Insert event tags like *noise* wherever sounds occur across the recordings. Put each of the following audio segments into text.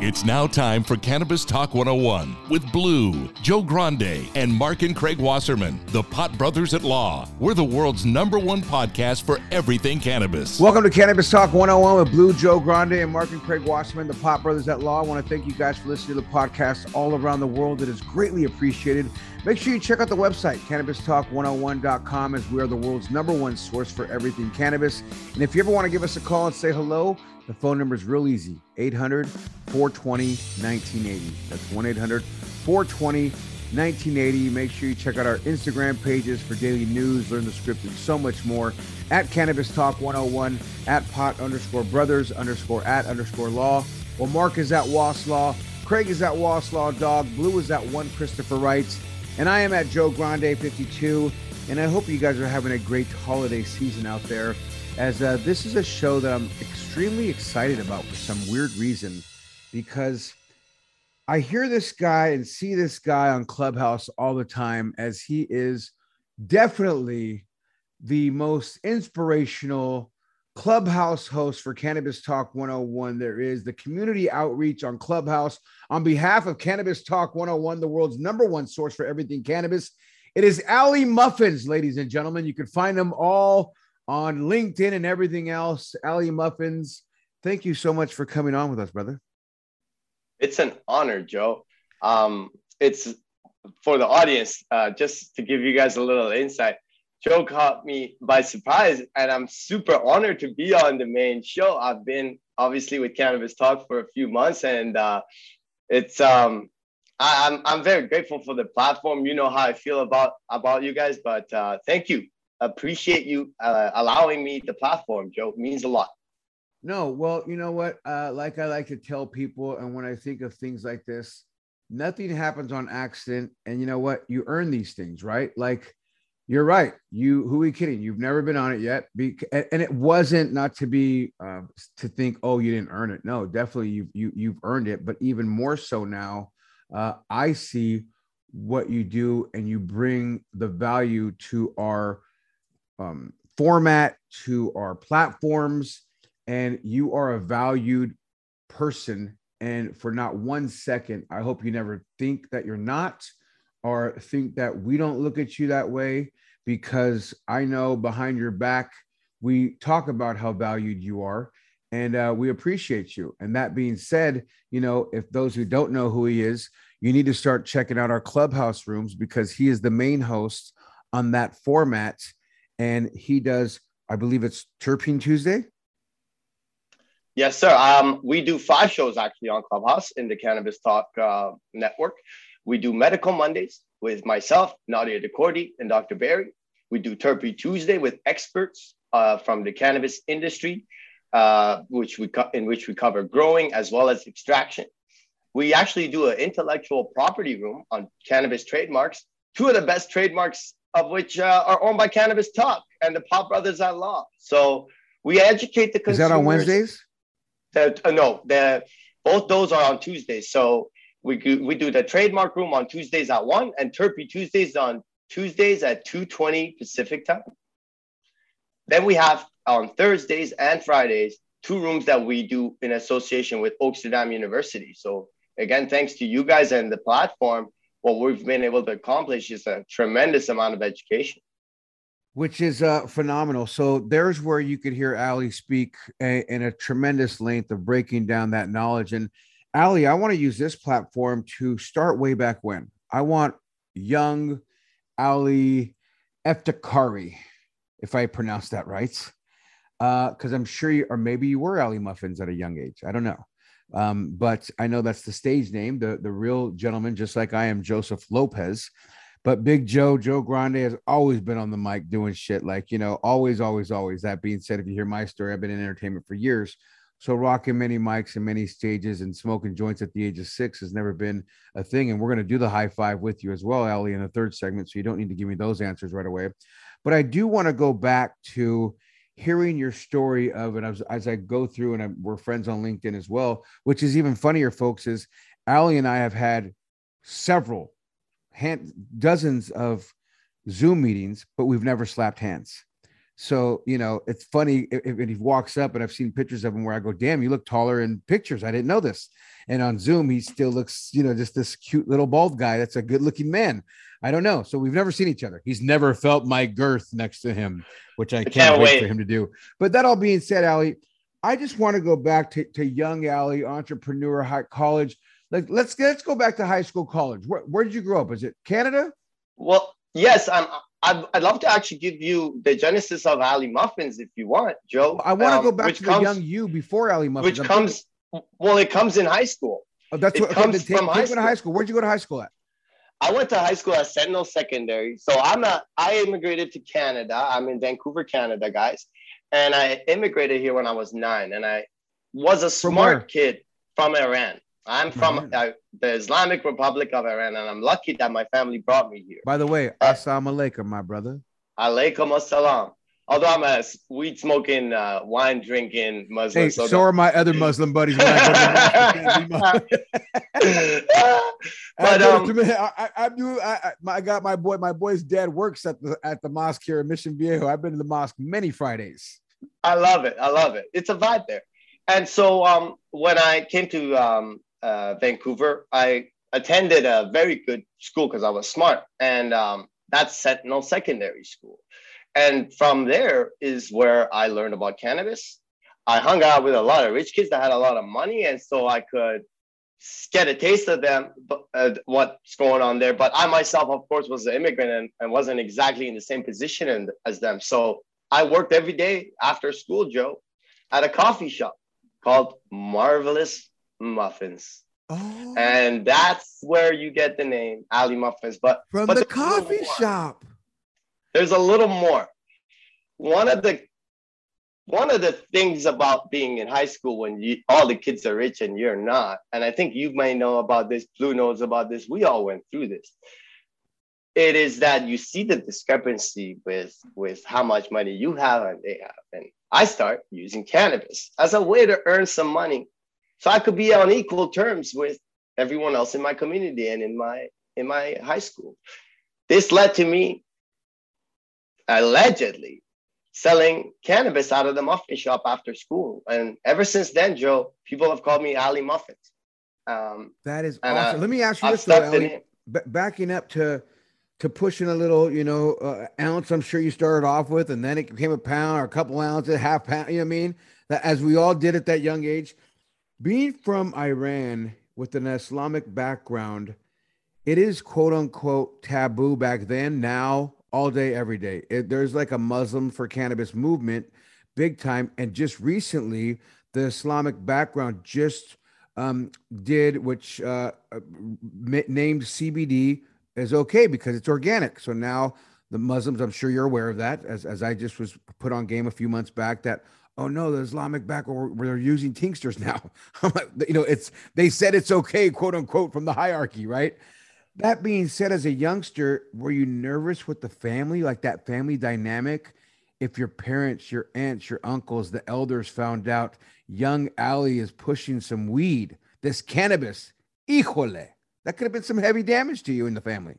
It's now time for Cannabis Talk 101 with Blue, Joe Grande, and Mark and Craig Wasserman, the Pot Brothers at Law. We're the world's number one podcast for everything cannabis. Welcome to Cannabis Talk 101 with Blue, Joe Grande, and Mark and Craig Wasserman, the Pot Brothers at Law. I want to thank you guys for listening to the podcast all around the world. It is greatly appreciated. Make sure you check out the website, cannabistalk101.com, as we are the world's number one source for everything cannabis. And if you ever want to give us a call and say hello, the phone number is real easy 800 420 1980. That's 1 800 420 1980. Make sure you check out our Instagram pages for daily news, learn the script, and so much more at Cannabis Talk 101, at pot underscore brothers underscore at underscore law. Well, Mark is at Waslaw, Craig is at Waslaw Dog, Blue is at one Christopher Wright, and I am at Joe Grande 52. And I hope you guys are having a great holiday season out there as uh, this is a show that I'm extremely excited about for some weird reason because I hear this guy and see this guy on Clubhouse all the time as he is definitely the most inspirational Clubhouse host for Cannabis Talk 101. There is the community outreach on Clubhouse on behalf of Cannabis Talk 101, the world's number one source for everything cannabis. It is Ali Muffins, ladies and gentlemen. You can find them all on LinkedIn and everything else. Ali Muffins, thank you so much for coming on with us, brother. It's an honor, Joe. Um, it's for the audience, uh, just to give you guys a little insight. Joe caught me by surprise, and I'm super honored to be on the main show. I've been obviously with Cannabis Talk for a few months, and uh, it's um, I, am I'm, I'm very grateful for the platform. You know how I feel about about you guys, but uh, thank you appreciate you uh, allowing me the platform, Joe. It means a lot. No, well, you know what? Uh, like I like to tell people, and when I think of things like this, nothing happens on accident. And you know what? You earn these things, right? Like you're right. You who are you kidding? You've never been on it yet. Be, and it wasn't not to be uh, to think, oh, you didn't earn it. No, definitely you you you've earned it. But even more so now, uh, I see what you do, and you bring the value to our um, format to our platforms, and you are a valued person And for not one second, I hope you never think that you're not or think that we don't look at you that way because I know behind your back, we talk about how valued you are and uh, we appreciate you. And that being said, you know, if those who don't know who he is, you need to start checking out our clubhouse rooms because he is the main host on that format. And he does, I believe it's Terpene Tuesday. Yes, sir. Um, we do five shows actually on Clubhouse in the Cannabis Talk uh, network. We do Medical Mondays with myself, Nadia DeCordy, and Dr. Barry. We do Terpene Tuesday with experts uh, from the cannabis industry, uh, which we co- in which we cover growing as well as extraction. We actually do an intellectual property room on cannabis trademarks. Two of the best trademarks of which uh, are owned by Cannabis Talk and the Pot Brothers at Law. So we educate the consumers. Is that on Wednesdays? The, uh, no, the both those are on Tuesdays. So we do, we do the trademark room on Tuesdays at one, and Terpene Tuesdays on Tuesdays at two twenty Pacific time. Then we have on Thursdays and Fridays two rooms that we do in association with Oaksterdam University. So again, thanks to you guys and the platform, what we've been able to accomplish is a tremendous amount of education which is uh, phenomenal. So there's where you could hear Ali speak a, in a tremendous length of breaking down that knowledge. And Ali, I want to use this platform to start way back when. I want young Ali Eftekari, if I pronounce that right, because uh, I'm sure you, or maybe you were Ali Muffins at a young age. I don't know. Um, but I know that's the stage name. The the real gentleman, just like I am, Joseph Lopez. But Big Joe, Joe Grande has always been on the mic doing shit. Like, you know, always, always, always. That being said, if you hear my story, I've been in entertainment for years. So rocking many mics and many stages and smoking joints at the age of six has never been a thing. And we're going to do the high five with you as well, Ali, in the third segment. So you don't need to give me those answers right away. But I do want to go back to hearing your story of it as, as I go through, and I'm, we're friends on LinkedIn as well, which is even funnier, folks, is Ali and I have had several hand, dozens of Zoom meetings, but we've never slapped hands. So, you know, it's funny if, he walks up and I've seen pictures of him where I go, damn, you look taller in pictures. I didn't know this. And on Zoom, he still looks, you know, just this cute little bald guy. That's a good looking man. I don't know. So we've never seen each other. He's never felt my girth next to him, which I, I can't, can't, wait, wait for him to do. But that all being said, Ali, I just want to go back to, to young Ali, entrepreneur, high college. Like let's let's go back to high school, college. Where, where did you grow up? Is it Canada? Well, yes. I'm. I'd, I'd love to actually give you the genesis of Ali Muffins if you want, Joe. I want to um, go back to comes, the young you before Ali Muffins. Which I'm comes, thinking, well, it comes in high school. Oh, that's what comes okay, from take, high, school. high school. Where'd you go to high school at? I went to high school at Sentinel Secondary. So I'm a I immigrated to Canada. I'm in Vancouver, Canada, guys. And I immigrated here when I was nine. And I was a smart kid from Iran. I'm from uh, the Islamic Republic of Iran, and I'm lucky that my family brought me here. By the way, uh, assalamu alaikum, my brother. Alaikum assalam. Although I'm a weed smoking, uh, wine drinking Muslim. Hey, so, so are my other Muslim buddies. *laughs* but um, I, I, do. I, I got my boy. My boy's dad works at the at the mosque here in Mission Viejo. I've been to the mosque many Fridays. I love it. I love it. It's a vibe there. And so um, when I came to um, uh, Vancouver, I attended a very good school because I was smart, and um, that's Sentinel Secondary School. And from there is where I learned about cannabis. I hung out with a lot of rich kids that had a lot of money, and so I could get a taste of them, uh, what's going on there. But I myself, of course, was an immigrant and, and wasn't exactly in the same position in, as them. So I worked every day after school, Joe, at a coffee shop called Marvelous muffins. Oh. And that's where you get the name Ali Muffins. But from but the coffee shop. There's a little more. One of the one of the things about being in high school when you, all the kids are rich and you're not, and I think you may know about this, Blue knows about this, we all went through this. It is that you see the discrepancy with, with how much money you have and they have. And I start using cannabis as a way to earn some money so I could be on equal terms with everyone else in my community and in my in my high school. This led to me allegedly selling cannabis out of the muffin shop after school. And ever since then, Joe, people have called me Ali Muffins. Um, that is awesome. uh, Let me ask you I've this though, stepped in Ellie. it. B- backing up to to pushing a little, you know, uh, ounce. I'm sure you started off with, and then it became a pound or a couple ounces, half pound. You know what I mean? That as we all did at that young age. Being from Iran with an Islamic background, it is quote unquote taboo back then. Now, all day, every day, it, there's like a Muslim for cannabis movement, big time. And just recently, the Islamic background just um, did, which uh, uh, named CBD is okay because it's organic. So now the Muslims, I'm sure you're aware of that, as, as I just was put on game a few months back that, oh no, the Islamic back where they're using tinctures *laughs* now. You know, it's, they said it's okay, quote unquote, from the hierarchy, right? That being said, as a youngster, were you nervous with the family, like that family dynamic? If your parents, your aunts, your uncles, the elders found out young Ali is pushing some weed, this cannabis, híjole, that could have been some heavy damage to you and the family.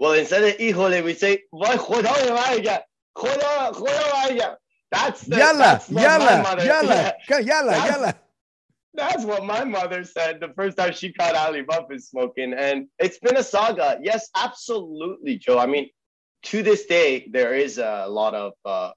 Well, instead of híjole, we say, joda vaya, joda vaya. That's the, yalla, that's yalla, yalla, yalla, yalla. That's what my mother said the first time she caught Ali Muffin smoking. And it's been a saga. Yes, absolutely, Joe. I mean, to this day, there is a lot of uh,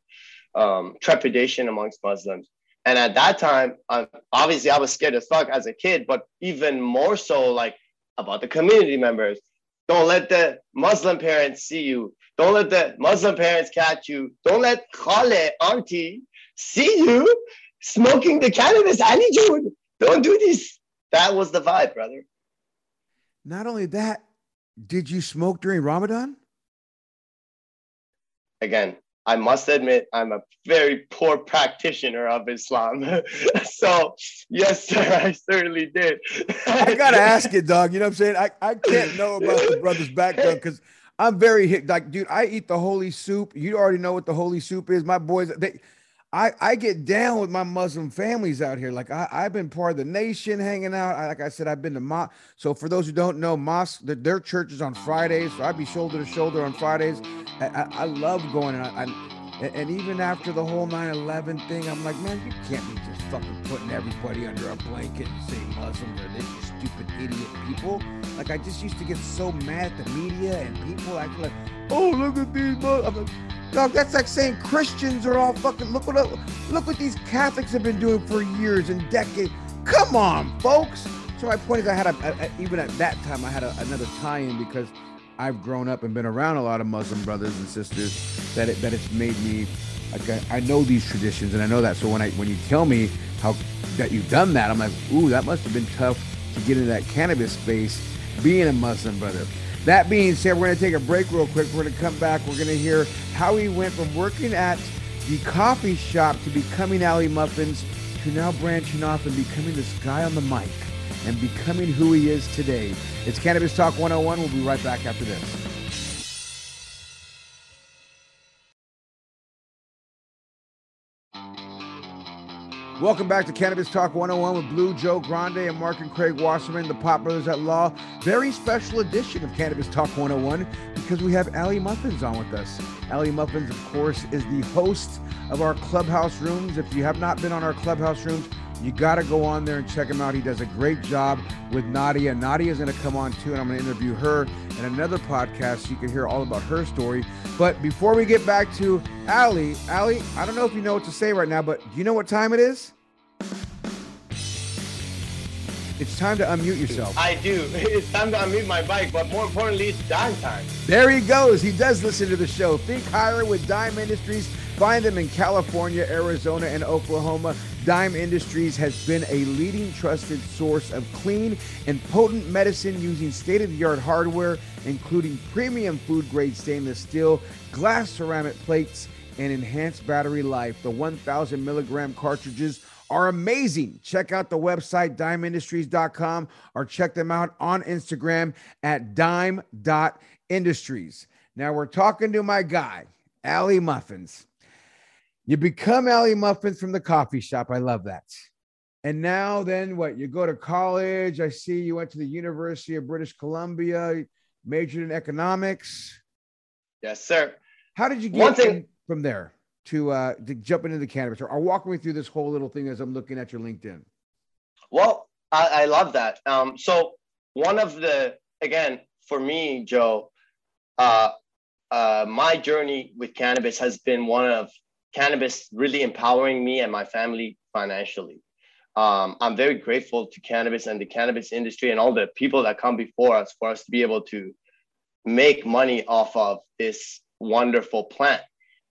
um, trepidation amongst Muslims. And at that time, uh, obviously, I was scared as fuck as a kid, but even more so, like about the community members. Don't let the Muslim parents see you. Don't let the Muslim parents catch you. Don't let Khale, auntie, see you smoking the cannabis. Ali Jude. Don't do this. That was the vibe, brother. Not only that, did you smoke during Ramadan? Again, I must admit, I'm a very poor practitioner of Islam. *laughs* so, yes, sir, *laughs* I certainly did. I gotta ask it, dog. You know what I'm saying? I, I can't know about the brother's background because I'm very hit. Like, dude, I eat the holy soup. You already know what the holy soup is. My boys, they, I, I get down with my Muslim families out here. Like, I, I've been part of the nation, hanging out. I, like I said, I've been to mosque. So for those who don't know, mosque, their, their church is on Fridays. So I'd be shoulder to shoulder on Fridays. I, I, I love going. And, I, and even after the whole 9/11 thing, I'm like, man, you can't be just fucking putting everybody under a blanket and saying Muslims are this, stupid idiot people. Like I just used to get so mad at the media and people acting like, oh look at these. Mus-. Dog, that's like saying Christians are all fucking. Look what look what these Catholics have been doing for years and decades. Come on, folks. So my point is, I had a, a- a- even at that time, I had a, another tie-in because I've grown up and been around a lot of Muslim brothers and sisters that it, that it's made me like I, I know these traditions and I know that. So when I when you tell me how that you've done that, I'm like, ooh, that must have been tough to get into that cannabis space, being a Muslim brother. That being said, we're gonna take a break real quick. We're gonna come back. We're gonna hear how he went from working at the coffee shop to becoming Ali Muffins to now branching off and becoming this guy on the mic and becoming who he is today. It's Cannabis Talk 101. We'll be right back after this. Welcome back to Cannabis Talk 101 with Blue Joe Grande and Mark and Craig Wasserman, the Pot Brothers at Law. Very special edition of Cannabis Talk 101 because we have Ali Muffins on with us. Ali Muffins, of course, is the host of our clubhouse rooms. If you have not been on our clubhouse rooms, you got to go on there and check him out. He does a great job with Nadia. Nadia is going to come on too, and I'm going to interview her in another podcast so you can hear all about her story. But before we get back to Ali, Ali, I don't know if you know what to say right now, but do you know what time it is? It's time to unmute yourself. I do. *laughs* It's time to unmute my bike, but more importantly, it's dime time. There he goes. He does listen to the show. Think higher with Dime Industries. Find them in California, Arizona, and Oklahoma. Dime Industries has been a leading trusted source of clean and potent medicine using state of the art hardware, including premium food grade stainless steel, glass ceramic plates, and enhanced battery life. The 1000 milligram cartridges are amazing. Check out the website dimeindustries.com or check them out on Instagram at dime.industries. Now we're talking to my guy, Ali Muffins. You become Ali Muffins from the coffee shop. I love that. And now then what? You go to college. I see you went to the University of British Columbia, majored in economics. Yes, sir. How did you get thing- from there to uh to jump into the cannabis or, or walk me through this whole little thing as I'm looking at your LinkedIn? Well, I, I love that. Um, so one of the again for me, Joe, uh, uh, my journey with cannabis has been one of cannabis really empowering me and my family financially. Um, I'm very grateful to cannabis and the cannabis industry and all the people that come before us for us to be able to make money off of this wonderful plant.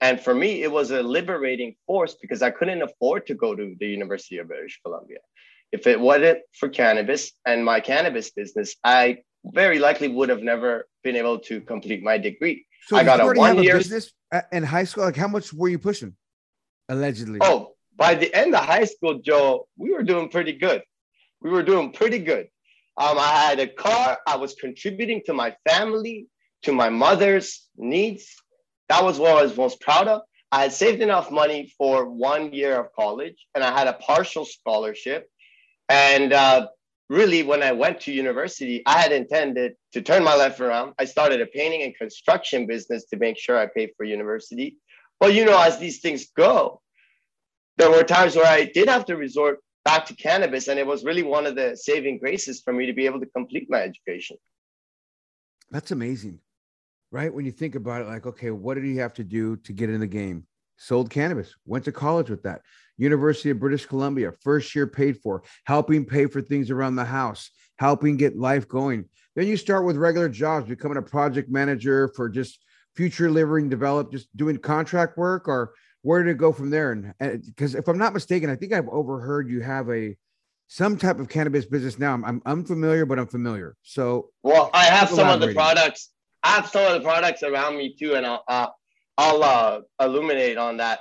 And for me, it was a liberating force because I couldn't afford to go to the University of British Columbia. If it wasn't for cannabis and my cannabis business, I very likely would have never been able to complete my degree. So I got a one year business in high school. Like, how much were you pushing? Allegedly. Oh, by the end of high school, Joe, we were doing pretty good. We were doing pretty good. Um, I had a car. I was contributing to my family, to my mother's needs. That was what I was most proud of. I had saved enough money for one year of college, and I had a partial scholarship. And uh, really, when I went to university, I had intended to turn my life around. I started a painting and construction business to make sure I paid for university. But you know, as these things go, there were times where I did have to resort back to cannabis, and it was really one of the saving graces for me to be able to complete my education. That's amazing, right? When you think about it, like, okay, what did he have to do to get in the game? Sold cannabis, went to college with that. University of British Columbia, first year paid for, helping pay for things around the house, helping get life going. Then you start with regular jobs, becoming a project manager for just future living, develop, just doing contract work, or where did it go from there? And because if I'm not mistaken, I think I've overheard you have a some type of cannabis business now. I'm, I'm unfamiliar, but I'm familiar. So, well, I have some of the products. I have some of the products around me too, and I'll uh, I'll uh, illuminate on that.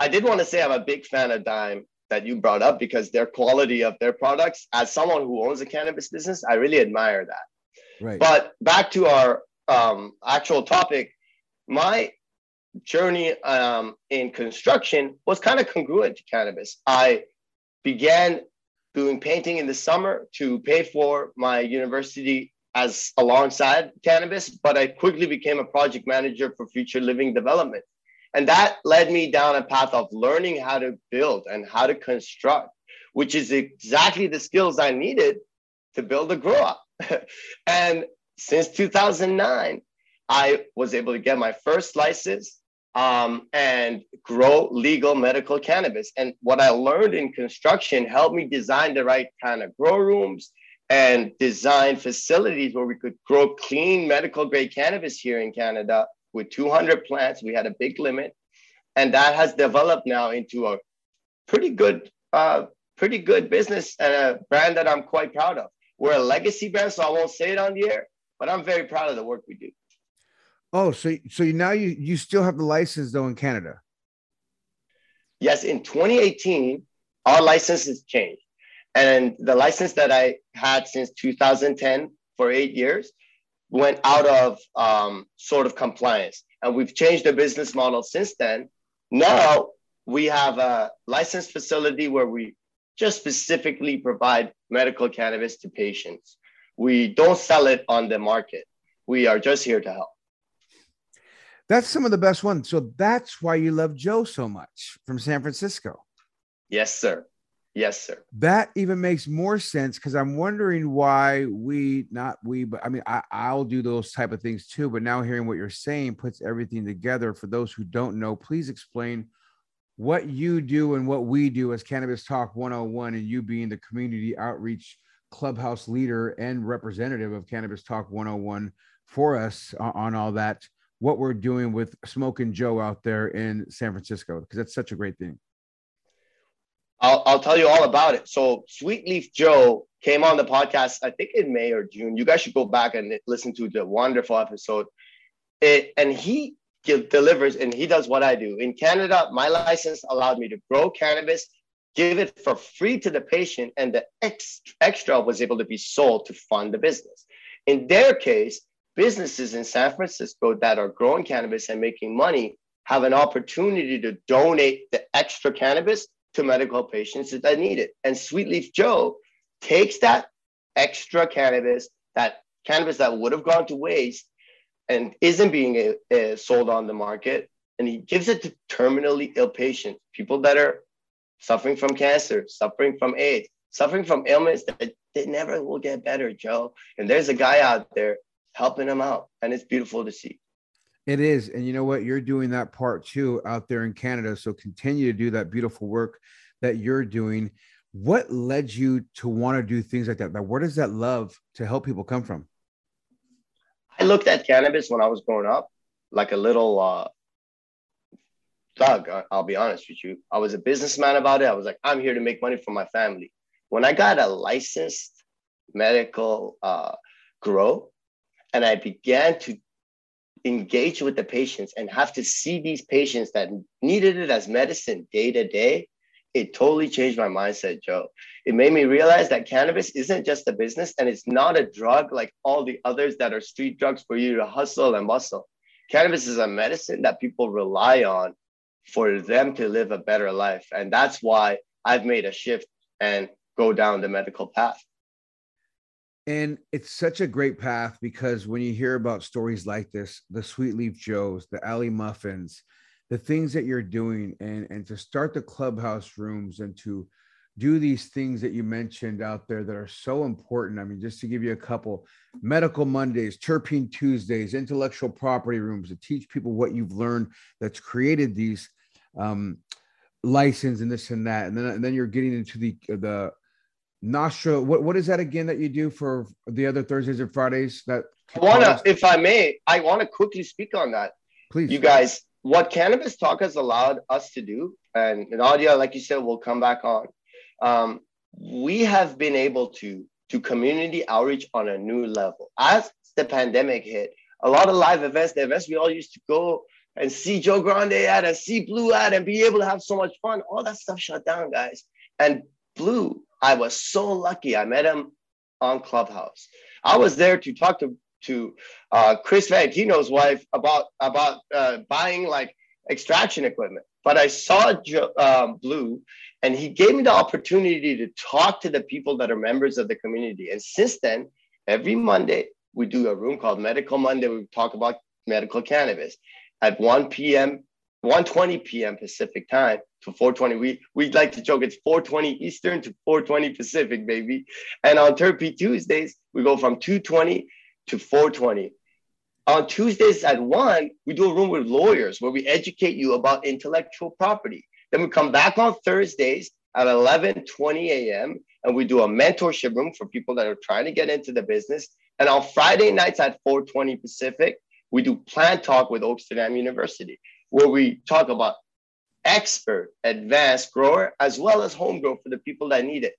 I did want to say I'm a big fan of Dime that you brought up because their quality of their products. As someone who owns a cannabis business, I really admire that. Right. But back to our um, actual topic, my journey um, in construction was kind of congruent to cannabis. I began doing painting in the summer to pay for my university as alongside cannabis, but I quickly became a project manager for future living development. And that led me down a path of learning how to build and how to construct, which is exactly the skills I needed to build a grow up. *laughs* and since 2009, I was able to get my first license um, and grow legal medical cannabis. And what I learned in construction helped me design the right kind of grow rooms and design facilities where we could grow clean medical grade cannabis here in Canada with 200 plants. We had a big limit, and that has developed now into a pretty good, uh, pretty good business and a brand that I'm quite proud of. We're a legacy brand, so I won't say it on the air, but I'm very proud of the work we do. Oh, so so now you you still have the license though in Canada? Yes, in 2018, our license has changed, and the license that I had since 2010 for eight years went out of um, sort of compliance, and we've changed the business model since then. Now we have a licensed facility where we just specifically provide medical cannabis to patients. We don't sell it on the market. We are just here to help. That's some of the best ones. So that's why you love Joe so much from San Francisco. Yes, sir. Yes, sir. That even makes more sense because I'm wondering why we, not we, but I mean, I, I'll do those type of things too. But now hearing what you're saying puts everything together. For those who don't know, please explain what you do and what we do as Cannabis Talk 101, and you being the community outreach clubhouse leader and representative of Cannabis Talk 101 for us on all that what we're doing with Smoking Joe out there in San Francisco because that's such a great thing. I'll, I'll tell you all about it. So, Sweet Leaf Joe came on the podcast, I think in May or June. You guys should go back and listen to the wonderful episode. It, and he give, delivers and he does what I do. In Canada, my license allowed me to grow cannabis, give it for free to the patient, and the ex, extra was able to be sold to fund the business. In their case, businesses in San Francisco that are growing cannabis and making money have an opportunity to donate the extra cannabis to medical patients that need it. And Sweetleaf Joe takes that extra cannabis, that cannabis that would have gone to waste and isn't being uh, sold on the market, and he gives it to terminally ill patients, people that are suffering from cancer, suffering from AIDS, suffering from ailments that they never will get better, Joe. And there's a guy out there helping them out, and it's beautiful to see. It is. And you know what? You're doing that part too out there in Canada. So continue to do that beautiful work that you're doing. What led you to want to do things like that? Now, where does that love to help people come from? I looked at cannabis when I was growing up, like a little uh, thug. I'll be honest with you. I was a businessman about it. I was like, I'm here to make money for my family. When I got a licensed medical uh, grow, and I began to engage with the patients and have to see these patients that needed it as medicine day to day, it totally changed my mindset, Joe. It made me realize that cannabis isn't just a business and it's not a drug like all the others that are street drugs for you to hustle and bustle. Cannabis is a medicine that people rely on for them to live a better life. And that's why I've made a shift and go down the medical path. And it's such a great path because when you hear about stories like this, the Sweet Leaf Joes, the Ali Muffins, the things that you're doing, and, and to start the clubhouse rooms and to do these things that you mentioned out there that are so important. I mean, just to give you a couple medical Mondays, terpene Tuesdays, intellectual property rooms to teach people what you've learned that's created these um, license and this and that. And then, and then you're getting into the, the Nostra. What what is that again that you do for the other Thursdays and Fridays? That I wanna, if I may, I want to quickly speak on that. Please, you guys. What cannabis talk has allowed us to do, and Nadia, like you said, will come back on. Um, we have been able to to community outreach on a new level. As the pandemic hit, a lot of live events, the events we all used to go and see Joe Grande at and see Blue at and be able to have so much fun, all that stuff shut down, guys. And Blue I was so lucky. I met him on Clubhouse. I was there to talk to to uh, Chris Valentino's wife about about uh, buying like extraction equipment. But I saw um, Blue, and he gave me the opportunity to talk to the people that are members of the community. And since then, every Monday we do a room called Medical Monday. We talk about medical cannabis at 1 p.m. 1:20 p.m. Pacific time to 420. We we like to joke it's 420 Eastern to 420 Pacific, baby. And on Terpene Tuesdays, we go from 220 to 420. On Tuesdays at one, we do a room with lawyers where we educate you about intellectual property. Then we come back on Thursdays at 11 20 a.m. and we do a mentorship room for people that are trying to get into the business. And on Friday nights at 420 Pacific, we do plant talk with Oaksterdam University, where we talk about expert, advanced grower, as well as home grow for the people that need it.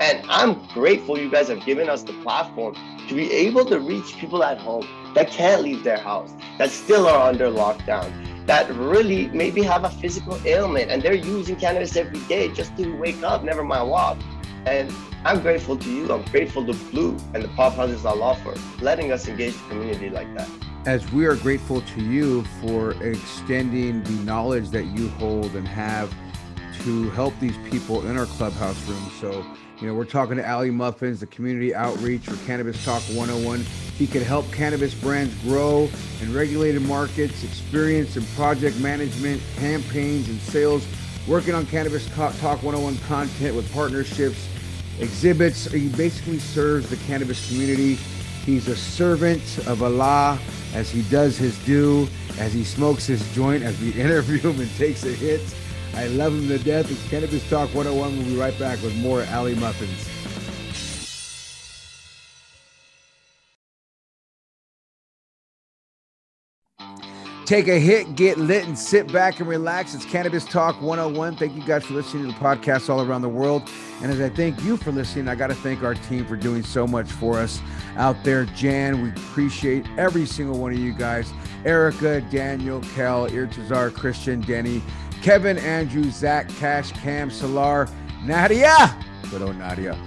And I'm grateful you guys have given us the platform to be able to reach people at home that can't leave their house, that still are under lockdown, that really maybe have a physical ailment and they're using cannabis every day just to wake up, never mind walk. And I'm grateful to you. I'm grateful to Blue and the Pot Brothers at Law for letting us engage the community like that as we are grateful to you for extending the knowledge that you hold and have to help these people in our clubhouse room. So, you know, we're talking to Ali Muffins, the community outreach for Cannabis Talk 101. He can help cannabis brands grow in regulated markets, experience in project management, campaigns, and sales, working on Cannabis Talk 101 content with partnerships, exhibits. He basically serves the cannabis community. He's a servant of Allah as he does his due, as he smokes his joint, as we *laughs* interview him and takes a hit. I love him to death. It's Cannabis Talk 101. We'll be right back with more Ali Muffins. Take a hit, get lit, and sit back and relax. It's Cannabis Talk 101. Thank you guys for listening to the podcast all around the world. And as I thank you for listening, I got to thank our team for doing so much for us out there. Jan, we appreciate every single one of you guys. Erica, Daniel, Kel, Irtazar, Christian, Denny, Kevin, Andrew, Zach, Cash, Cam, Salar, Nadia. Good old Nadia.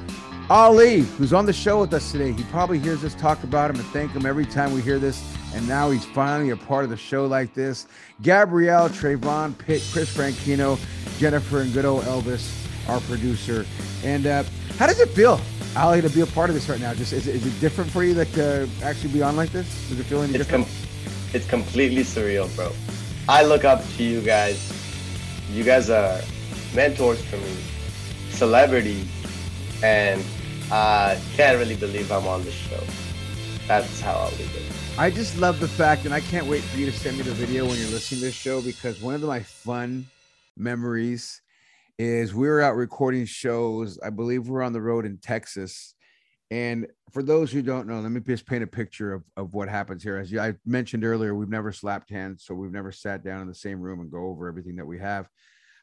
Ali, who's on the show with us today. He probably hears us talk about him and thank him every time we hear this and now he's finally a part of the show like this. Gabrielle, Trayvon, Pitt, Chris Franchino, Jennifer, and good old Elvis, our producer. And uh, how does it feel, Ali, to be a part of this right now? Just is it, is it different for you, like to actually be on like this? Does it feel any it's different? Com- it's completely surreal, bro. I look up to you guys. You guys are mentors for me, celebrities, and I can't really believe I'm on the show. That's how I'll leave it. I just love the fact, and I can't wait for you to send me the video when you're listening to this show because one of my fun memories is we were out recording shows. I believe we're on the road in Texas. And for those who don't know, let me just paint a picture of, of what happens here. As I mentioned earlier, we've never slapped hands, so we've never sat down in the same room and go over everything that we have.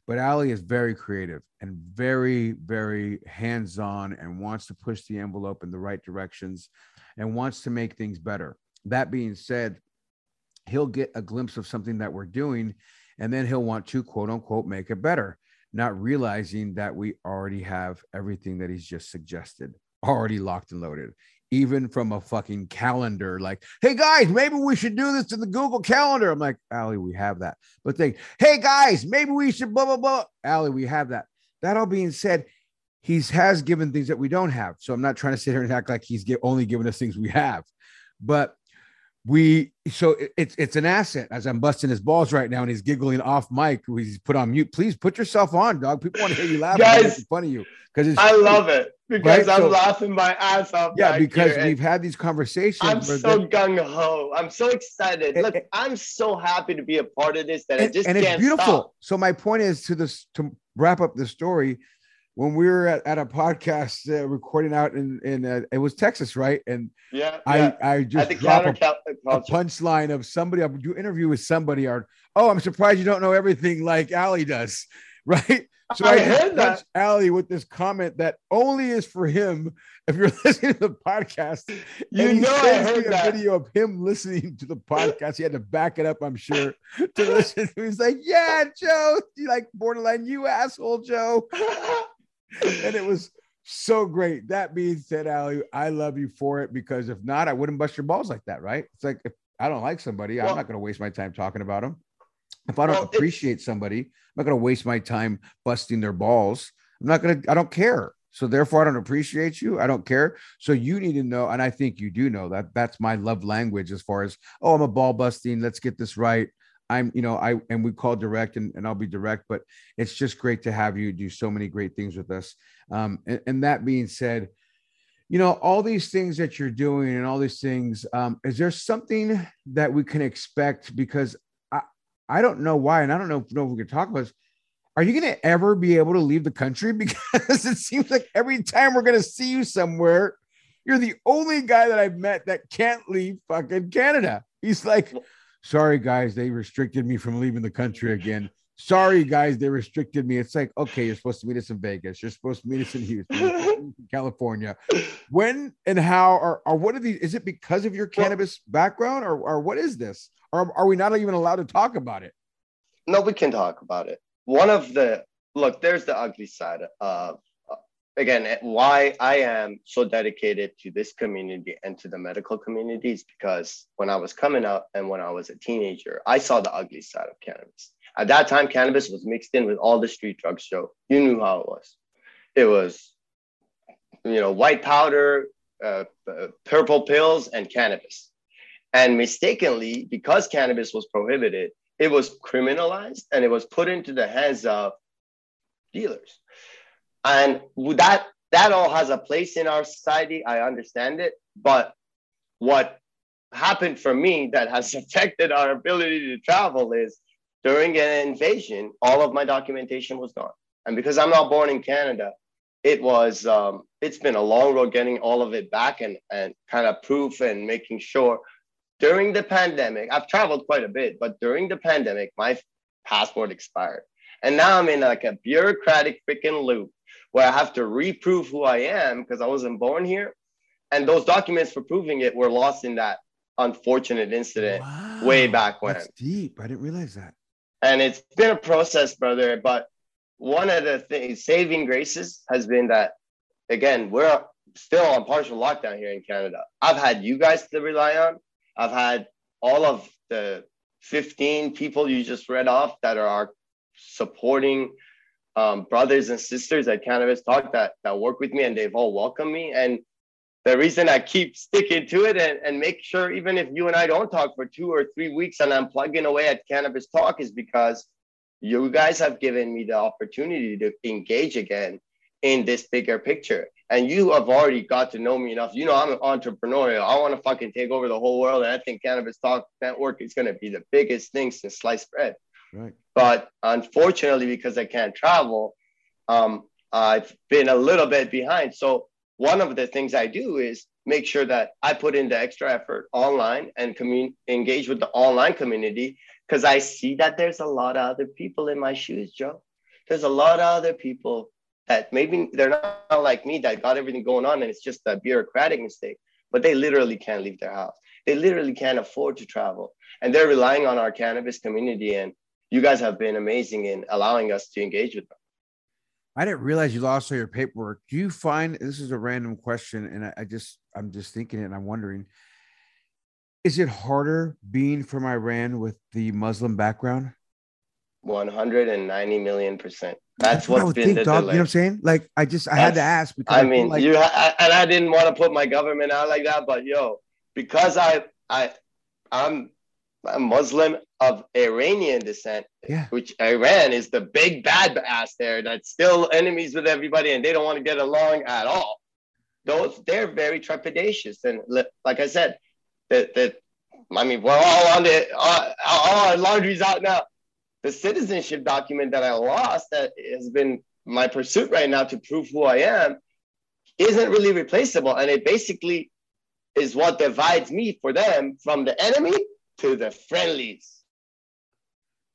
But Ali is very creative and very, very hands on and wants to push the envelope in the right directions and wants to make things better. That being said, he'll get a glimpse of something that we're doing and then he'll want to quote unquote make it better, not realizing that we already have everything that he's just suggested already locked and loaded even from a fucking calendar. Like, hey guys, maybe we should do this in the Google Calendar. I'm like, Ali, we have that. But they, hey guys, maybe we should blah blah blah. Ali, we have that. That all being said, he's has given things that we don't have. So I'm not trying to sit here and act like he's only giving us things we have, but we so it's it's an asset as I'm busting his balls right now and he's giggling off mic. He's put on mute. Please put yourself on, dog. People want to hear you laugh. Guys, funny you because I love it because right? I'm so, laughing my ass off. Yeah, because we've had these conversations. I'm so gung ho. I'm so excited. And, Look, and, I'm so happy to be a part of this that and, I just and it's beautiful. Stop. So my point is to this to wrap up the story when we were at, at a podcast uh, recording out in in uh, it was Texas, right? And yeah, I yeah. I just drop a, a punchline of somebody. I'll do interview with somebody. Or oh, I'm surprised you don't know everything like Ali does, *laughs* right? So I, I heard that Ali with this comment that only is for him. *laughs* If you're *laughs* listening to the podcast, you know I heard a that. video of him listening to the podcast. He had to back it up, I'm sure, to listen. He's like, "Yeah, Joe, you like borderline, you asshole, Joe." And it was so great. That being said, Ali, I love you for it because if not, I wouldn't bust your balls like that, right? It's like if I don't like somebody, well, I'm not going to waste my time talking about them. If I don't well, appreciate somebody, I'm not going to waste my time busting their balls. I'm not going to, I don't care. So therefore, I don't appreciate you. I don't care. So you need to know, and I think you do know that that's my love language as far as, oh, I'm a ball busting. Let's get this right. I'm, you know, I and we call direct and, and I'll be direct, but it's just great to have you do so many great things with us. Um, and, and that being said, you know, all these things that you're doing and all these things, um, is there something that we can expect? Because I, I don't know why, and I don't know, know if we can talk about this. Are you going to ever be able to leave the country? *laughs* Because it seems like every time we're going to see you somewhere, you're the only guy that I've met that can't leave fucking Canada. He's like, sorry guys they restricted me from leaving the country again. Sorry guys they restricted me. It's like okay you're supposed to meet us in vegas. You're supposed to meet us in houston california. When and how are, or what are these is it because of your cannabis background or, or what is this? Or are we not even allowed to talk about it? No we can talk about it. One of the look there's the ugly side of again why i am so dedicated to this community and to the medical communities because when i was coming up and when i was a teenager i saw the ugly side of cannabis. At that time cannabis was mixed in with all the street drugs so you knew how it was. It was you know white powder uh, uh, purple pills and cannabis. And mistakenly because cannabis was prohibited it was criminalized and it was put into the hands of dealers and that that all has a place in our society. I understand it. But what happened for me that has *laughs* affected our ability to travel is during an invasion all of my documentation was gone. And because i'm not born in canada it was um, it's been a long road getting all of it back and and kind of proof and making sure. During the pandemic i've traveled quite a bit but during the pandemic my passport expired. And now i'm in like a bureaucratic freaking loop where I have to reprove who I am because I wasn't born here. And those documents for proving it were lost in that unfortunate incident wow, way back when. That's deep. I didn't realize that. And it's been a process, brother. But one of the things, saving graces has been that, again, we're still on partial lockdown here in Canada. I've had you guys to rely on. I've had all of the 15 people you just read off that are supporting um, brothers and sisters at Cannabis Talk that that work with me, and they've all welcomed me. And the reason I keep sticking to it and, and make sure even if you and I don't talk for two or three weeks and I'm plugging away at Cannabis Talk is because you guys have given me the opportunity to engage again in this bigger picture. And you have already got to know me enough. You know, I'm an entrepreneurial. I want to fucking take over the whole world. And I think Cannabis Talk Network is going to be the biggest thing since sliced bread. Right. But unfortunately, because I can't travel, um, I've been a little bit behind. So one of the things I do is make sure that I put in the extra effort online and commun- engage with the online community because I see that there's a lot of other people in my shoes, Joe. There's a lot of other people that maybe they're not like me that got everything going on and it's just a bureaucratic mistake, but they literally can't leave their house. They literally can't afford to travel and they're relying on our cannabis community. And you guys have been amazing in allowing us to engage with them. I didn't realize you lost all your paperwork. Do you find this is a random question, and I, I just I'm just thinking it, and I'm wondering, is it harder being from Iran with the Muslim background? 190 million percent. That's what's what been think, the dog. delay. You know what I'm saying? Like I just I had to ask because I mean, like, you ha- I, and I didn't want to put my government out like that, but yo, because I I I'm a Muslim of Iranian descent, yeah, which Iran is the big bad ass there that's still enemies with everybody and they don't want to get along at all. Those they're very trepidatious and like I said, that that I mean we're all on the uh, all our laundry's out now. The citizenship document that I lost that has been my pursuit right now to prove who I am isn't really replaceable, and it basically is what divides me for them from the enemy to the friendlies.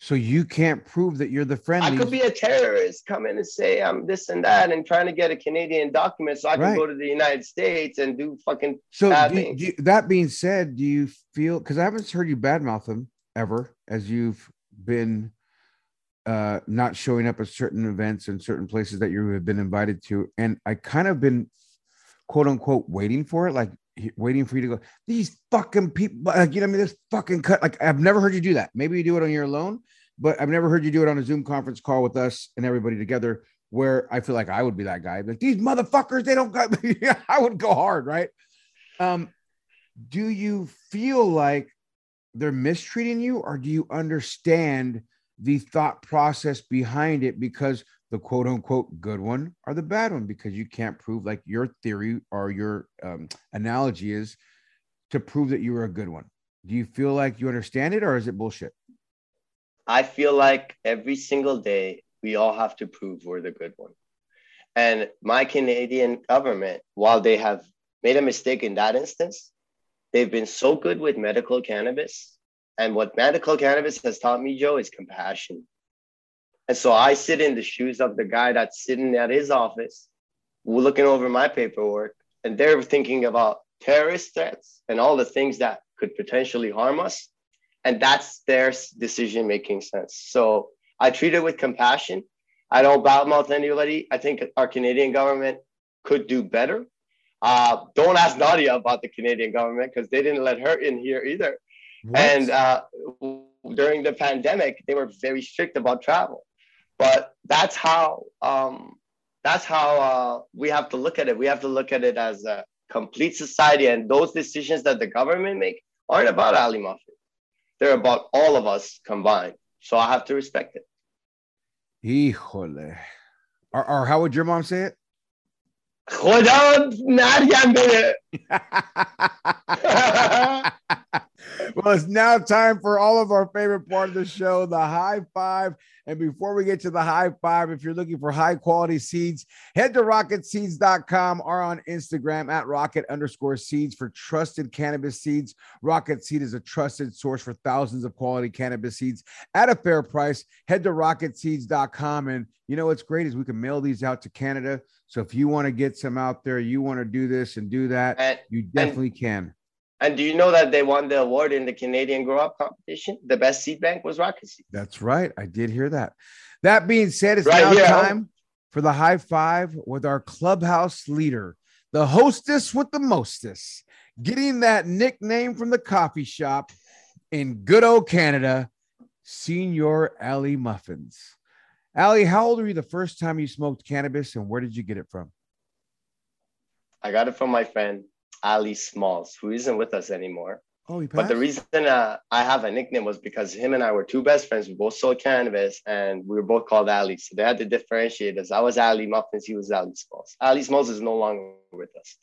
So you can't prove that you're the friendly. I could be a terrorist, come in and say I'm this and that, and trying to get a Canadian document so I can Right. go to the United States and do fucking. So, do, do that being said, do you feel because I haven't heard you badmouth them ever as you've been uh not showing up at certain events and certain places that you have been invited to, and I kind of been quote unquote waiting for it, like waiting for you to go. These fucking people, like you know, I mean, this fucking cut. Like I've never heard you do that. Maybe you do it on your own, but I've never heard you do it on a Zoom conference call with us and everybody together. Where I feel like I would be that guy, like these motherfuckers, they don't got. *laughs* I would go hard, right? Um, do you feel like they're mistreating you, or do you understand the thought process behind it? Because the quote unquote good one or the bad one, because you can't prove like your theory or your um, analogy is to prove that you were a good one. Do you feel like you understand it, or is it bullshit? I feel like every single day we all have to prove we're the good one. And my Canadian government, while they have made a mistake in that instance, they've been so good with medical cannabis. And what medical cannabis has taught me, Joe, is compassion. And so I sit in the shoes of the guy that's sitting at his office, looking over my paperwork, and they're thinking about terrorist threats and all the things that could potentially harm us. And that's their decision making sense. So I treat it with compassion. I don't badmouth anybody. I think our Canadian government could do better. Uh, don't ask Nadia about the Canadian government because they didn't let her in here either. What? And uh, during the pandemic, they were very strict about travel. But that's how um, that's how uh, we have to look at it. We have to look at it as a complete society, and those decisions that the government make aren't about Ali Muffins. They're about all of us combined. So I have to respect it. Híjole. Or, or how would your mom say it? خدا مرگم بده well, it's now time for all of our favorite part of the show, the high five. And before we get to the high five, if you're looking for high quality seeds, head to rocketseeds.com or on Instagram at rocket underscore seeds for trusted cannabis seeds. Rocket Seed is a trusted source for thousands of quality cannabis seeds at a fair price. Head to rocketseeds.com. And you know what's great is we can mail these out to Canada. So if you want to get some out there, you want to do this and do that, you definitely can. And do you know that they won the award in the Canadian Grow Up competition? The best seed bank was Rocket Seed. That's right. I did hear that. That being said, it's Right now here. time for the high five with our clubhouse leader, the hostess with the mostest, getting that nickname from the coffee shop in good old Canada, Senior Ali Muffins. Ali, how old were you the first time you smoked cannabis and where did you get it from? I got it from my friend Ali Smalls, who isn't with us anymore. Oh, he But the reason uh, I have a nickname was because him and I were two best friends. We both sold cannabis and we were both called Ali. So they had to differentiate us. I was Ali Muffins, he was Ali Smalls. Ali Smalls is no longer with us.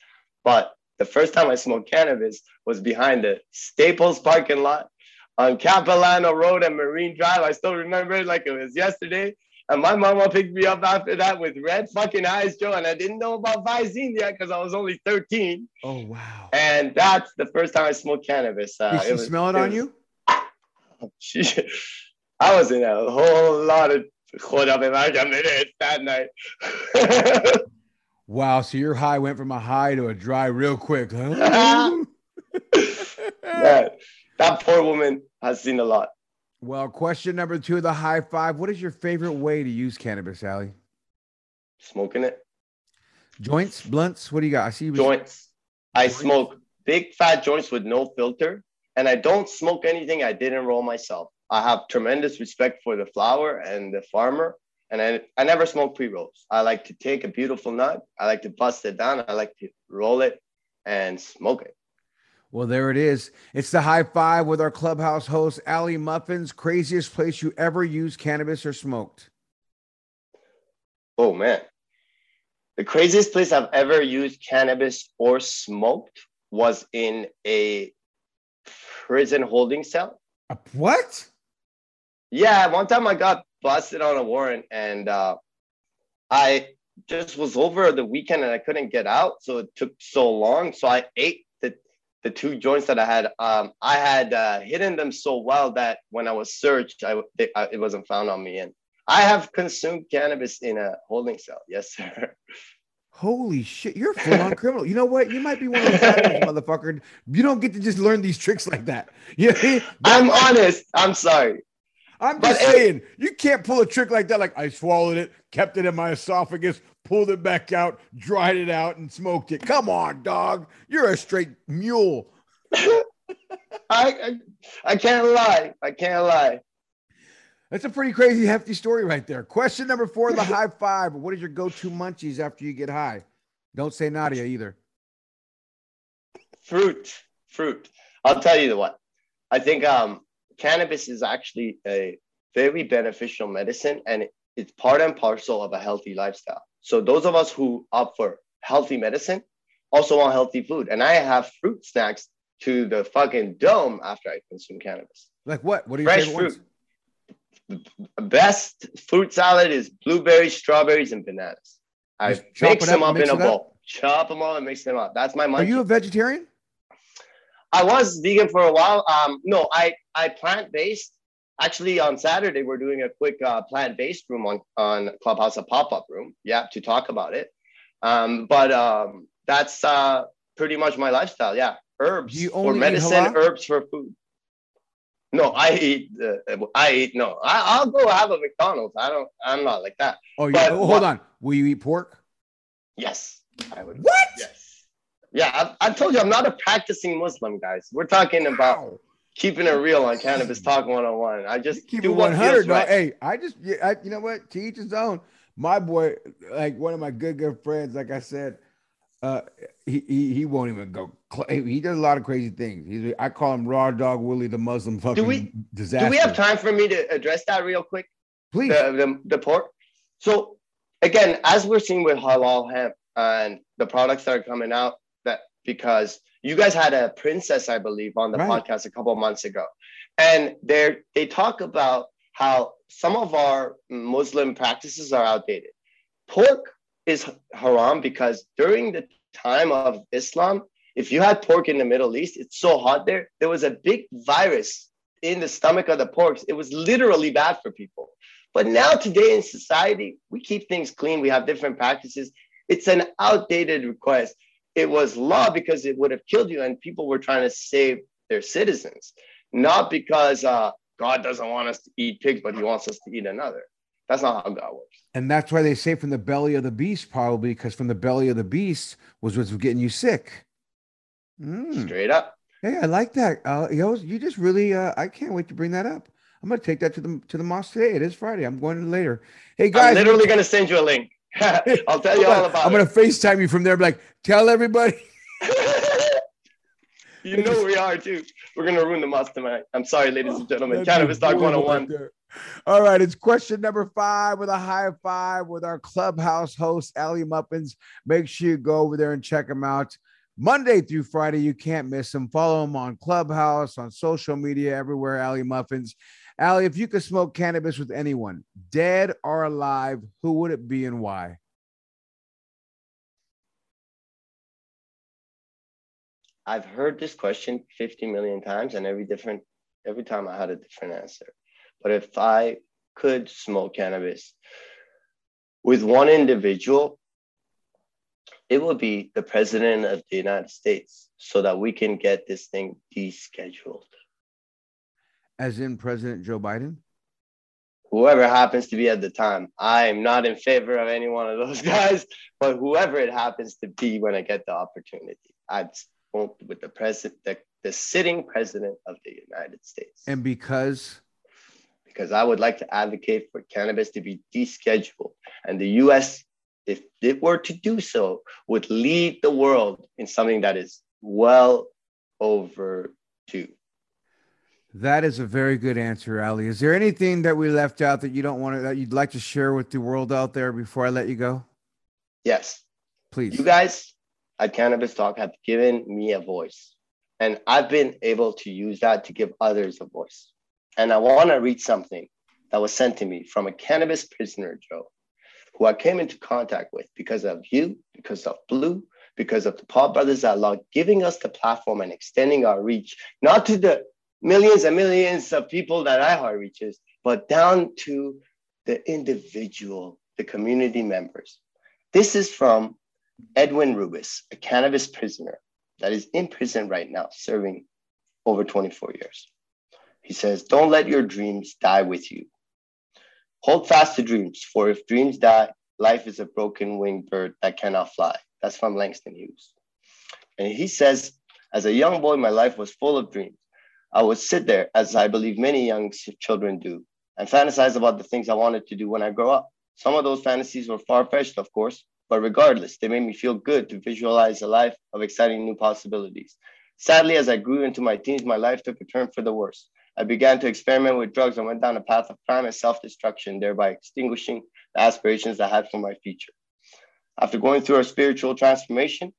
But the first time I smoked cannabis was behind the Staples parking lot on Capilano Road and Marine Drive. I still remember it like it was yesterday. And my mama picked me up after that with red fucking eyes, Joe. And I didn't know about Visine yet because I was only 13. Oh wow. And that's the first time I smoked cannabis. Uh, Did she it was- smell it on was- you? *laughs* she, I was in a whole lot of joda minutes that night. *laughs* Wow. So your high went from a high to a dry real quick. Huh? *laughs* Man, that poor woman has seen a lot. Well, question number two, of the high five. What is your favorite way to use cannabis, Ali? Smoking it, Joints, blunts. What do you got? I see was- joints. I Joints? smoke big fat joints with no filter, and I don't smoke anything I didn't roll myself. I have tremendous respect for the flower and the farmer, and I, I never smoke pre rolls. I like to take a beautiful nut, I like to bust it down, I like to roll it and smoke it. Well, there it is. It's the high five with our clubhouse host, Ali Muffins. Craziest place you ever used cannabis or smoked? Oh man. The craziest place I've ever used cannabis or smoked was in a prison holding cell. What? Yeah, one time I got busted on a warrant and uh, I just was over the weekend and I couldn't get out. So it took so long. So I ate the, two joints that I had. Um, I had uh, hidden them so well that when I was searched, I, they, I, it wasn't found on me. And I have consumed cannabis in a holding cell. Yes, *laughs* sir. Holy shit, you're a full-on *laughs* criminal. You know what? You might be one of those *laughs* motherfucker. You don't get to just learn these tricks like that. You know what I mean? I'm honest. I'm sorry. I'm just hey- saying, you can't pull a trick like that. Like I swallowed it, kept it in my esophagus, pulled it back out, dried it out, and smoked it. Come on, dog. You're a straight mule. *laughs* I, I I can't lie. I can't lie. That's a pretty crazy, hefty story right there. Question number four, the high *laughs* five. What is your go-to munchies after you get high? Don't say Nadia either. Fruit, fruit. I'll tell you the what. I think um, cannabis is actually a very beneficial medicine, and it's part and parcel of a healthy lifestyle. So those of us who opt for healthy medicine also want healthy food, and I have fruit snacks to the fucking dome after I consume cannabis. Like what? What are your Fresh favorite ones? Best fruit salad is blueberries, strawberries, and bananas. I Just mix it up them up in a it up? bowl. Chop them all and mix them up. That's my Are you a vegetarian? I was vegan for a while. Um, no, I I plant based. Actually, on Saturday we're doing a quick uh, plant based room on on Clubhouse, a pop up room. Yeah, to talk about it. Um, but um, that's uh, pretty much my lifestyle. Yeah, herbs for medicine, herbs for food. No, I eat. Uh, I eat. No, I, I'll go have a McDonald's. I don't. I'm not like that. Oh, you, But oh, hold on. Will you eat pork? Yes, I would. What? Yes. Yeah, I, I told you I'm not a practicing Muslim, guys. We're talking about Wow. Keeping it real on Cannabis Talk 101. I just Keep do it what 100. feels right. Hey, I just, I, you know what? To each his own. My boy, like one of my good, good friends, like I said, uh, he, he, he won't even go. He does a lot of crazy things. He's, I call him Raw Dog Willie, the Muslim fucking do we- disaster. Do we have time for me to address that real quick? Please. The, the, the pork. So again, as we're seeing with halal hemp and the products that are coming out, that because you guys had a princess, I believe, on the Right. podcast a couple of months ago, and they they talk about how some of our Muslim practices are outdated. Pork is haram because during the time of Islam, if you had pork in the Middle East, it's so hot there, there was a big virus in the stomach of the porks. It was literally bad for people. But now, today in society, we keep things clean. We have different practices. It's an outdated request. It was law because it would have killed you, and people were trying to save their citizens, not because uh, God doesn't want us to eat pigs, but He wants us to eat another. That's not how God works. And that's why they say from the belly of the beast, probably because from the belly of the beast was what's getting you sick. Mm. Straight up. Hey, I like that. Uh, you, know, you just really, uh, I can't wait to bring that up. I'm gonna take that to the to the mosque today. It is Friday. I'm going to later. Hey guys, I'm literally going to send you a link. *laughs* I'll tell you all about I'm it. gonna FaceTime you from there. Be like, tell everybody. *laughs* *laughs* you know we are too. We're gonna ruin the tonight. I'm sorry, ladies and gentlemen. Cannabis Talk 101. Right All right, it's question number five with a high five with our clubhouse host, Ali Muffins. Make sure you go over there and check him out. Monday through Friday, you can't miss him. Follow him on Clubhouse, on social media, everywhere, Ali Muffins. Ali, if you could smoke cannabis with anyone, dead or alive, who would it be and why? I've heard this question 50 million times, and every different every time I had a different answer. But if I could smoke cannabis with one individual, it would be the president of the United States so that we can get this thing descheduled. As in President Joe Biden? Whoever happens to be at the time. I am not in favor of any one of those *laughs* guys, but whoever it happens to be when I get the opportunity. I'd with the president, the, the sitting president of the United States. And because? Because I would like to advocate for cannabis to be descheduled. And the US, if it were to do so, would lead the world in something that is well overdue. That is a very good answer, Ali. Is there anything that we left out that you don't want to, that you'd like to share with the world out there before I let you go? Yes. Please. You guys at Cannabis Talk have given me a voice. And I've been able to use that to give others a voice. And I want to read something that was sent to me from a cannabis prisoner, Joe, who I came into contact with because of you, because of Blue, because of the Pot Brothers at Law, giving us the platform and extending our reach, not to the millions and millions of people that iHeart reaches, but down to the individual, the community members. This is from Edwin Rubis, a cannabis prisoner that is in prison right now, serving over 24 years. He says, Don't let your dreams die with you. Hold fast to dreams, for if dreams die, life is a broken winged bird that cannot fly. That's from Langston Hughes. And he says, As a young boy, my life was full of dreams. I would sit there, as I believe many young children do, and fantasize about the things I wanted to do when I grow up. Some of those fantasies were far fetched, of course, but regardless, they made me feel good to visualize a life of exciting new possibilities. Sadly, as I grew into my teens, my life took a turn for the worse. I began to experiment with drugs and went down a path of crime and self destruction, thereby extinguishing the aspirations I had for my future. After going through a spiritual transformation,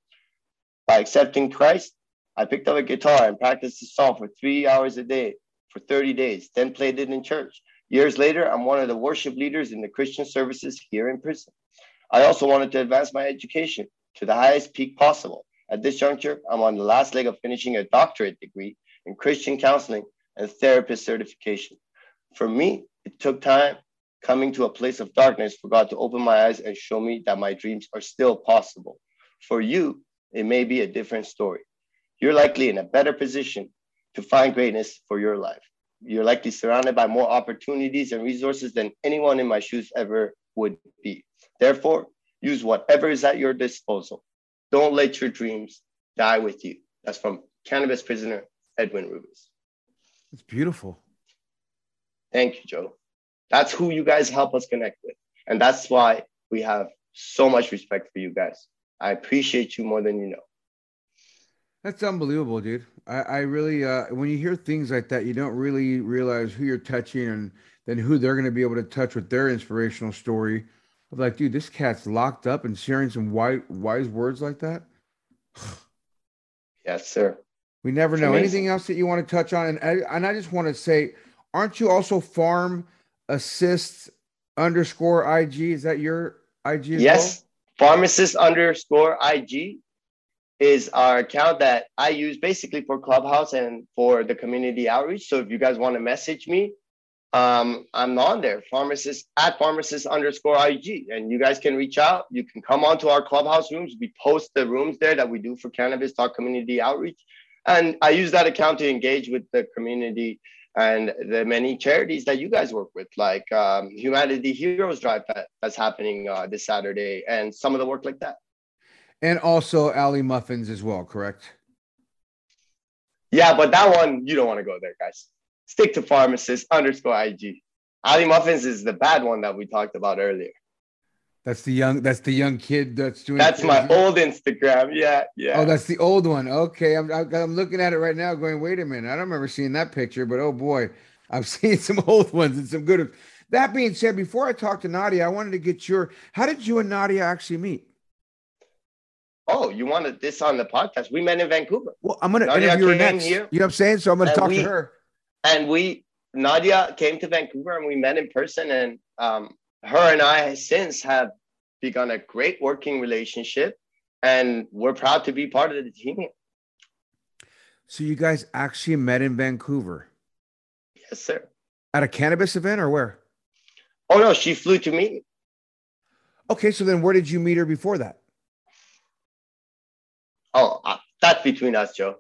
by accepting Christ, I picked up a guitar and practiced the song for three hours a day for 30 days, then played it in church. Years later, I'm one of the worship leaders in the Christian services here in prison. I also wanted to advance my education to the highest peak possible. At this juncture, I'm on the last leg of finishing a doctorate degree in Christian counseling and therapist certification. For me, it took time coming to a place of darkness for God to open my eyes and show me that my dreams are still possible. For you, it may be a different story. You're likely in a better position to find greatness for your life. You're likely surrounded by more opportunities and resources than anyone in my shoes ever would be. Therefore, use whatever is at your disposal. Don't let your dreams die with you. That's from cannabis prisoner Edwin Rubis. It's beautiful. Thank you, Joe. That's who you guys help us connect with. And that's why we have so much respect for you guys. I appreciate you more than you know. That's unbelievable, dude. I, I really, uh, when you hear things like that, you don't really realize who you're touching and then who they're going to be able to touch with their inspirational story of like, dude, this cat's locked up and sharing some wise, wise words like that. yes, sir. We never it's know. Amazing. Anything else that you want to touch on? And I, and I just want to say, aren't you also farm assist underscore IG? Is that your IG? yes, well? farmassist underscore IG is our account that I use basically for Clubhouse and for the community outreach. So if you guys want to message me, um, I'm on there, farmassist at farmassist underscore IG. And you guys can reach out. You can come onto our clubhouse rooms. We post the rooms there that we do for cannabis talk community outreach. And I use that account to engage with the community and the many charities that you guys work with, like um, Humanity Heroes Drive that, that's happening uh, this Saturday, and some of the work like that. And also Ali Muffins as well, correct? Yeah, but that one, you don't want to go there, guys stick to farmassist underscore IG. Ali Muffins is the bad one that we talked about earlier. That's the young. That's the young kid that's doing. That's my old Instagram. Yeah, yeah. Oh, that's the old one. Okay, I'm I'm looking at it right now, going, wait a minute. I don't remember seeing that picture, but oh boy, I've *laughs* seen some old ones and some good. That being said, before I talk to Nadia, I wanted to get your. How did you and Nadia actually meet? Oh, you wanted this on the podcast? We met in Vancouver. Well, I'm going to interview her next. Here, you know what I'm saying? So I'm going to talk we, to her. And we, Nadia came to Vancouver and we met in person, and um, her and I since have begun a great working relationship, and we're proud to be part of the team. So you guys actually met in Vancouver? Yes, sir. At a cannabis event or where? Oh no, she flew to meet me. Okay, so then where did you meet her before that? Oh, uh, that's between us, Joe.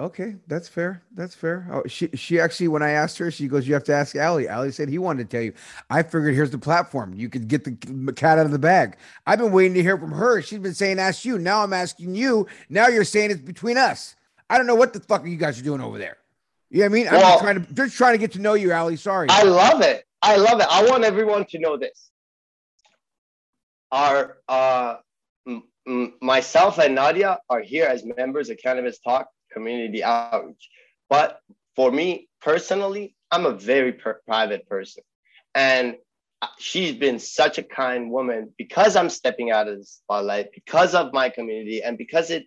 Okay, that's fair. That's fair. Oh, she she actually, when I asked her, she goes, "You have to ask Ali." Ali said he wanted to tell you. I figured here's the platform. You could get the cat out of the bag. I've been waiting to hear from her. She's been saying, "Ask you." Now I'm asking you. Now you're saying it's between us. I don't know what the fuck you guys are doing over there. You know what I mean? Well, I'm just trying to just trying to get to know you, Ali. Sorry. I love it. I love it. I want everyone to know this. Our uh, myself and Nadia are here as members of Cannabis Talk community outreach. But for me personally, I'm a very per- private person. And she's been such a kind woman because I'm stepping out of the spotlight, because of my community, and because it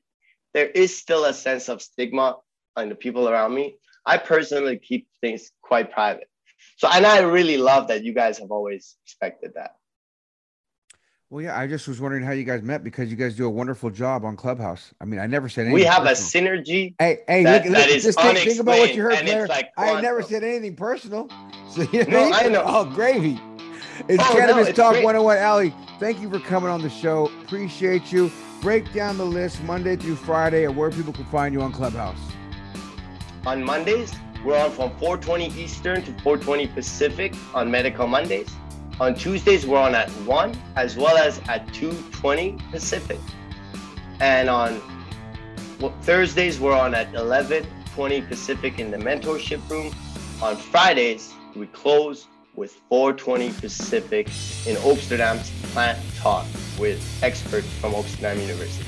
there is still a sense of stigma on the people around me. I personally keep things quite private. So, and I really love that you guys have always respected that. Well, yeah, I just was wondering how you guys met because you guys do a wonderful job on Clubhouse. I mean, I never said anything. We have personal. a synergy. Hey, hey, that, look, that look, just think, think, about what you heard there. Like I never said anything personal. So you know, no, I know. Oh, gravy. It's oh, Cannabis no, Talk great. 101. Ali, thank you for coming on the show. Appreciate you. Break down the list Monday through Friday of where people can find you on Clubhouse. On Mondays, we're on from 420 Eastern to 420 Pacific on Medical Mondays. On Tuesdays, we're on at 1 as well as at 2:20 Pacific. And on Thursdays, we're on at 11:20 Pacific in the mentorship room. On Fridays, we close with 4:20 Pacific in Oaksterdam's Plant Talk with experts from Oaksterdam University.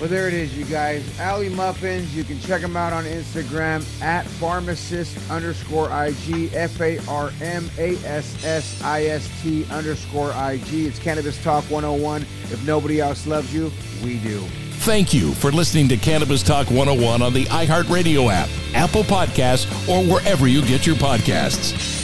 Well, there it is, you guys. Ali Muffins. You can check them out on Instagram at farmassist underscore IG, F A R M A S S I S T underscore IG. It's Cannabis Talk 101. If nobody else loves you, we do. Thank you for listening to Cannabis Talk 101 on the iHeartRadio app, Apple Podcasts, or wherever you get your podcasts.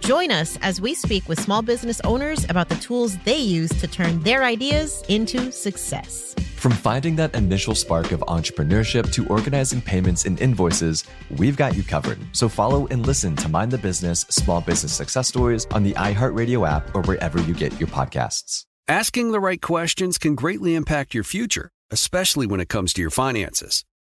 Join us as we speak with small business owners about the tools they use to turn their ideas into success. From finding that initial spark of entrepreneurship to organizing payments and invoices, we've got you covered. So follow and listen to Mind the Business Small Business Success Stories on the iHeartRadio app or wherever you get your podcasts. Asking the right questions can greatly impact your future, especially when it comes to your finances.